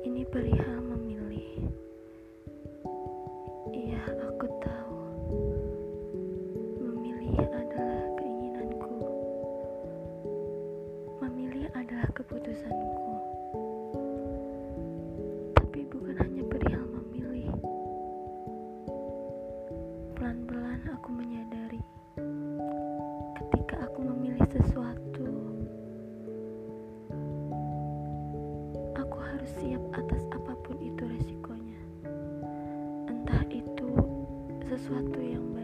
Ini perihal memilih. Iya, aku tahu. Memilih adalah keinginanku. Memilih adalah keputusanku. Tapi bukan hanya perihal memilih. Pelan-pelan aku menyadari aku harus siap atas apa pun itu resikonya. Entah itu sesuatu yang baik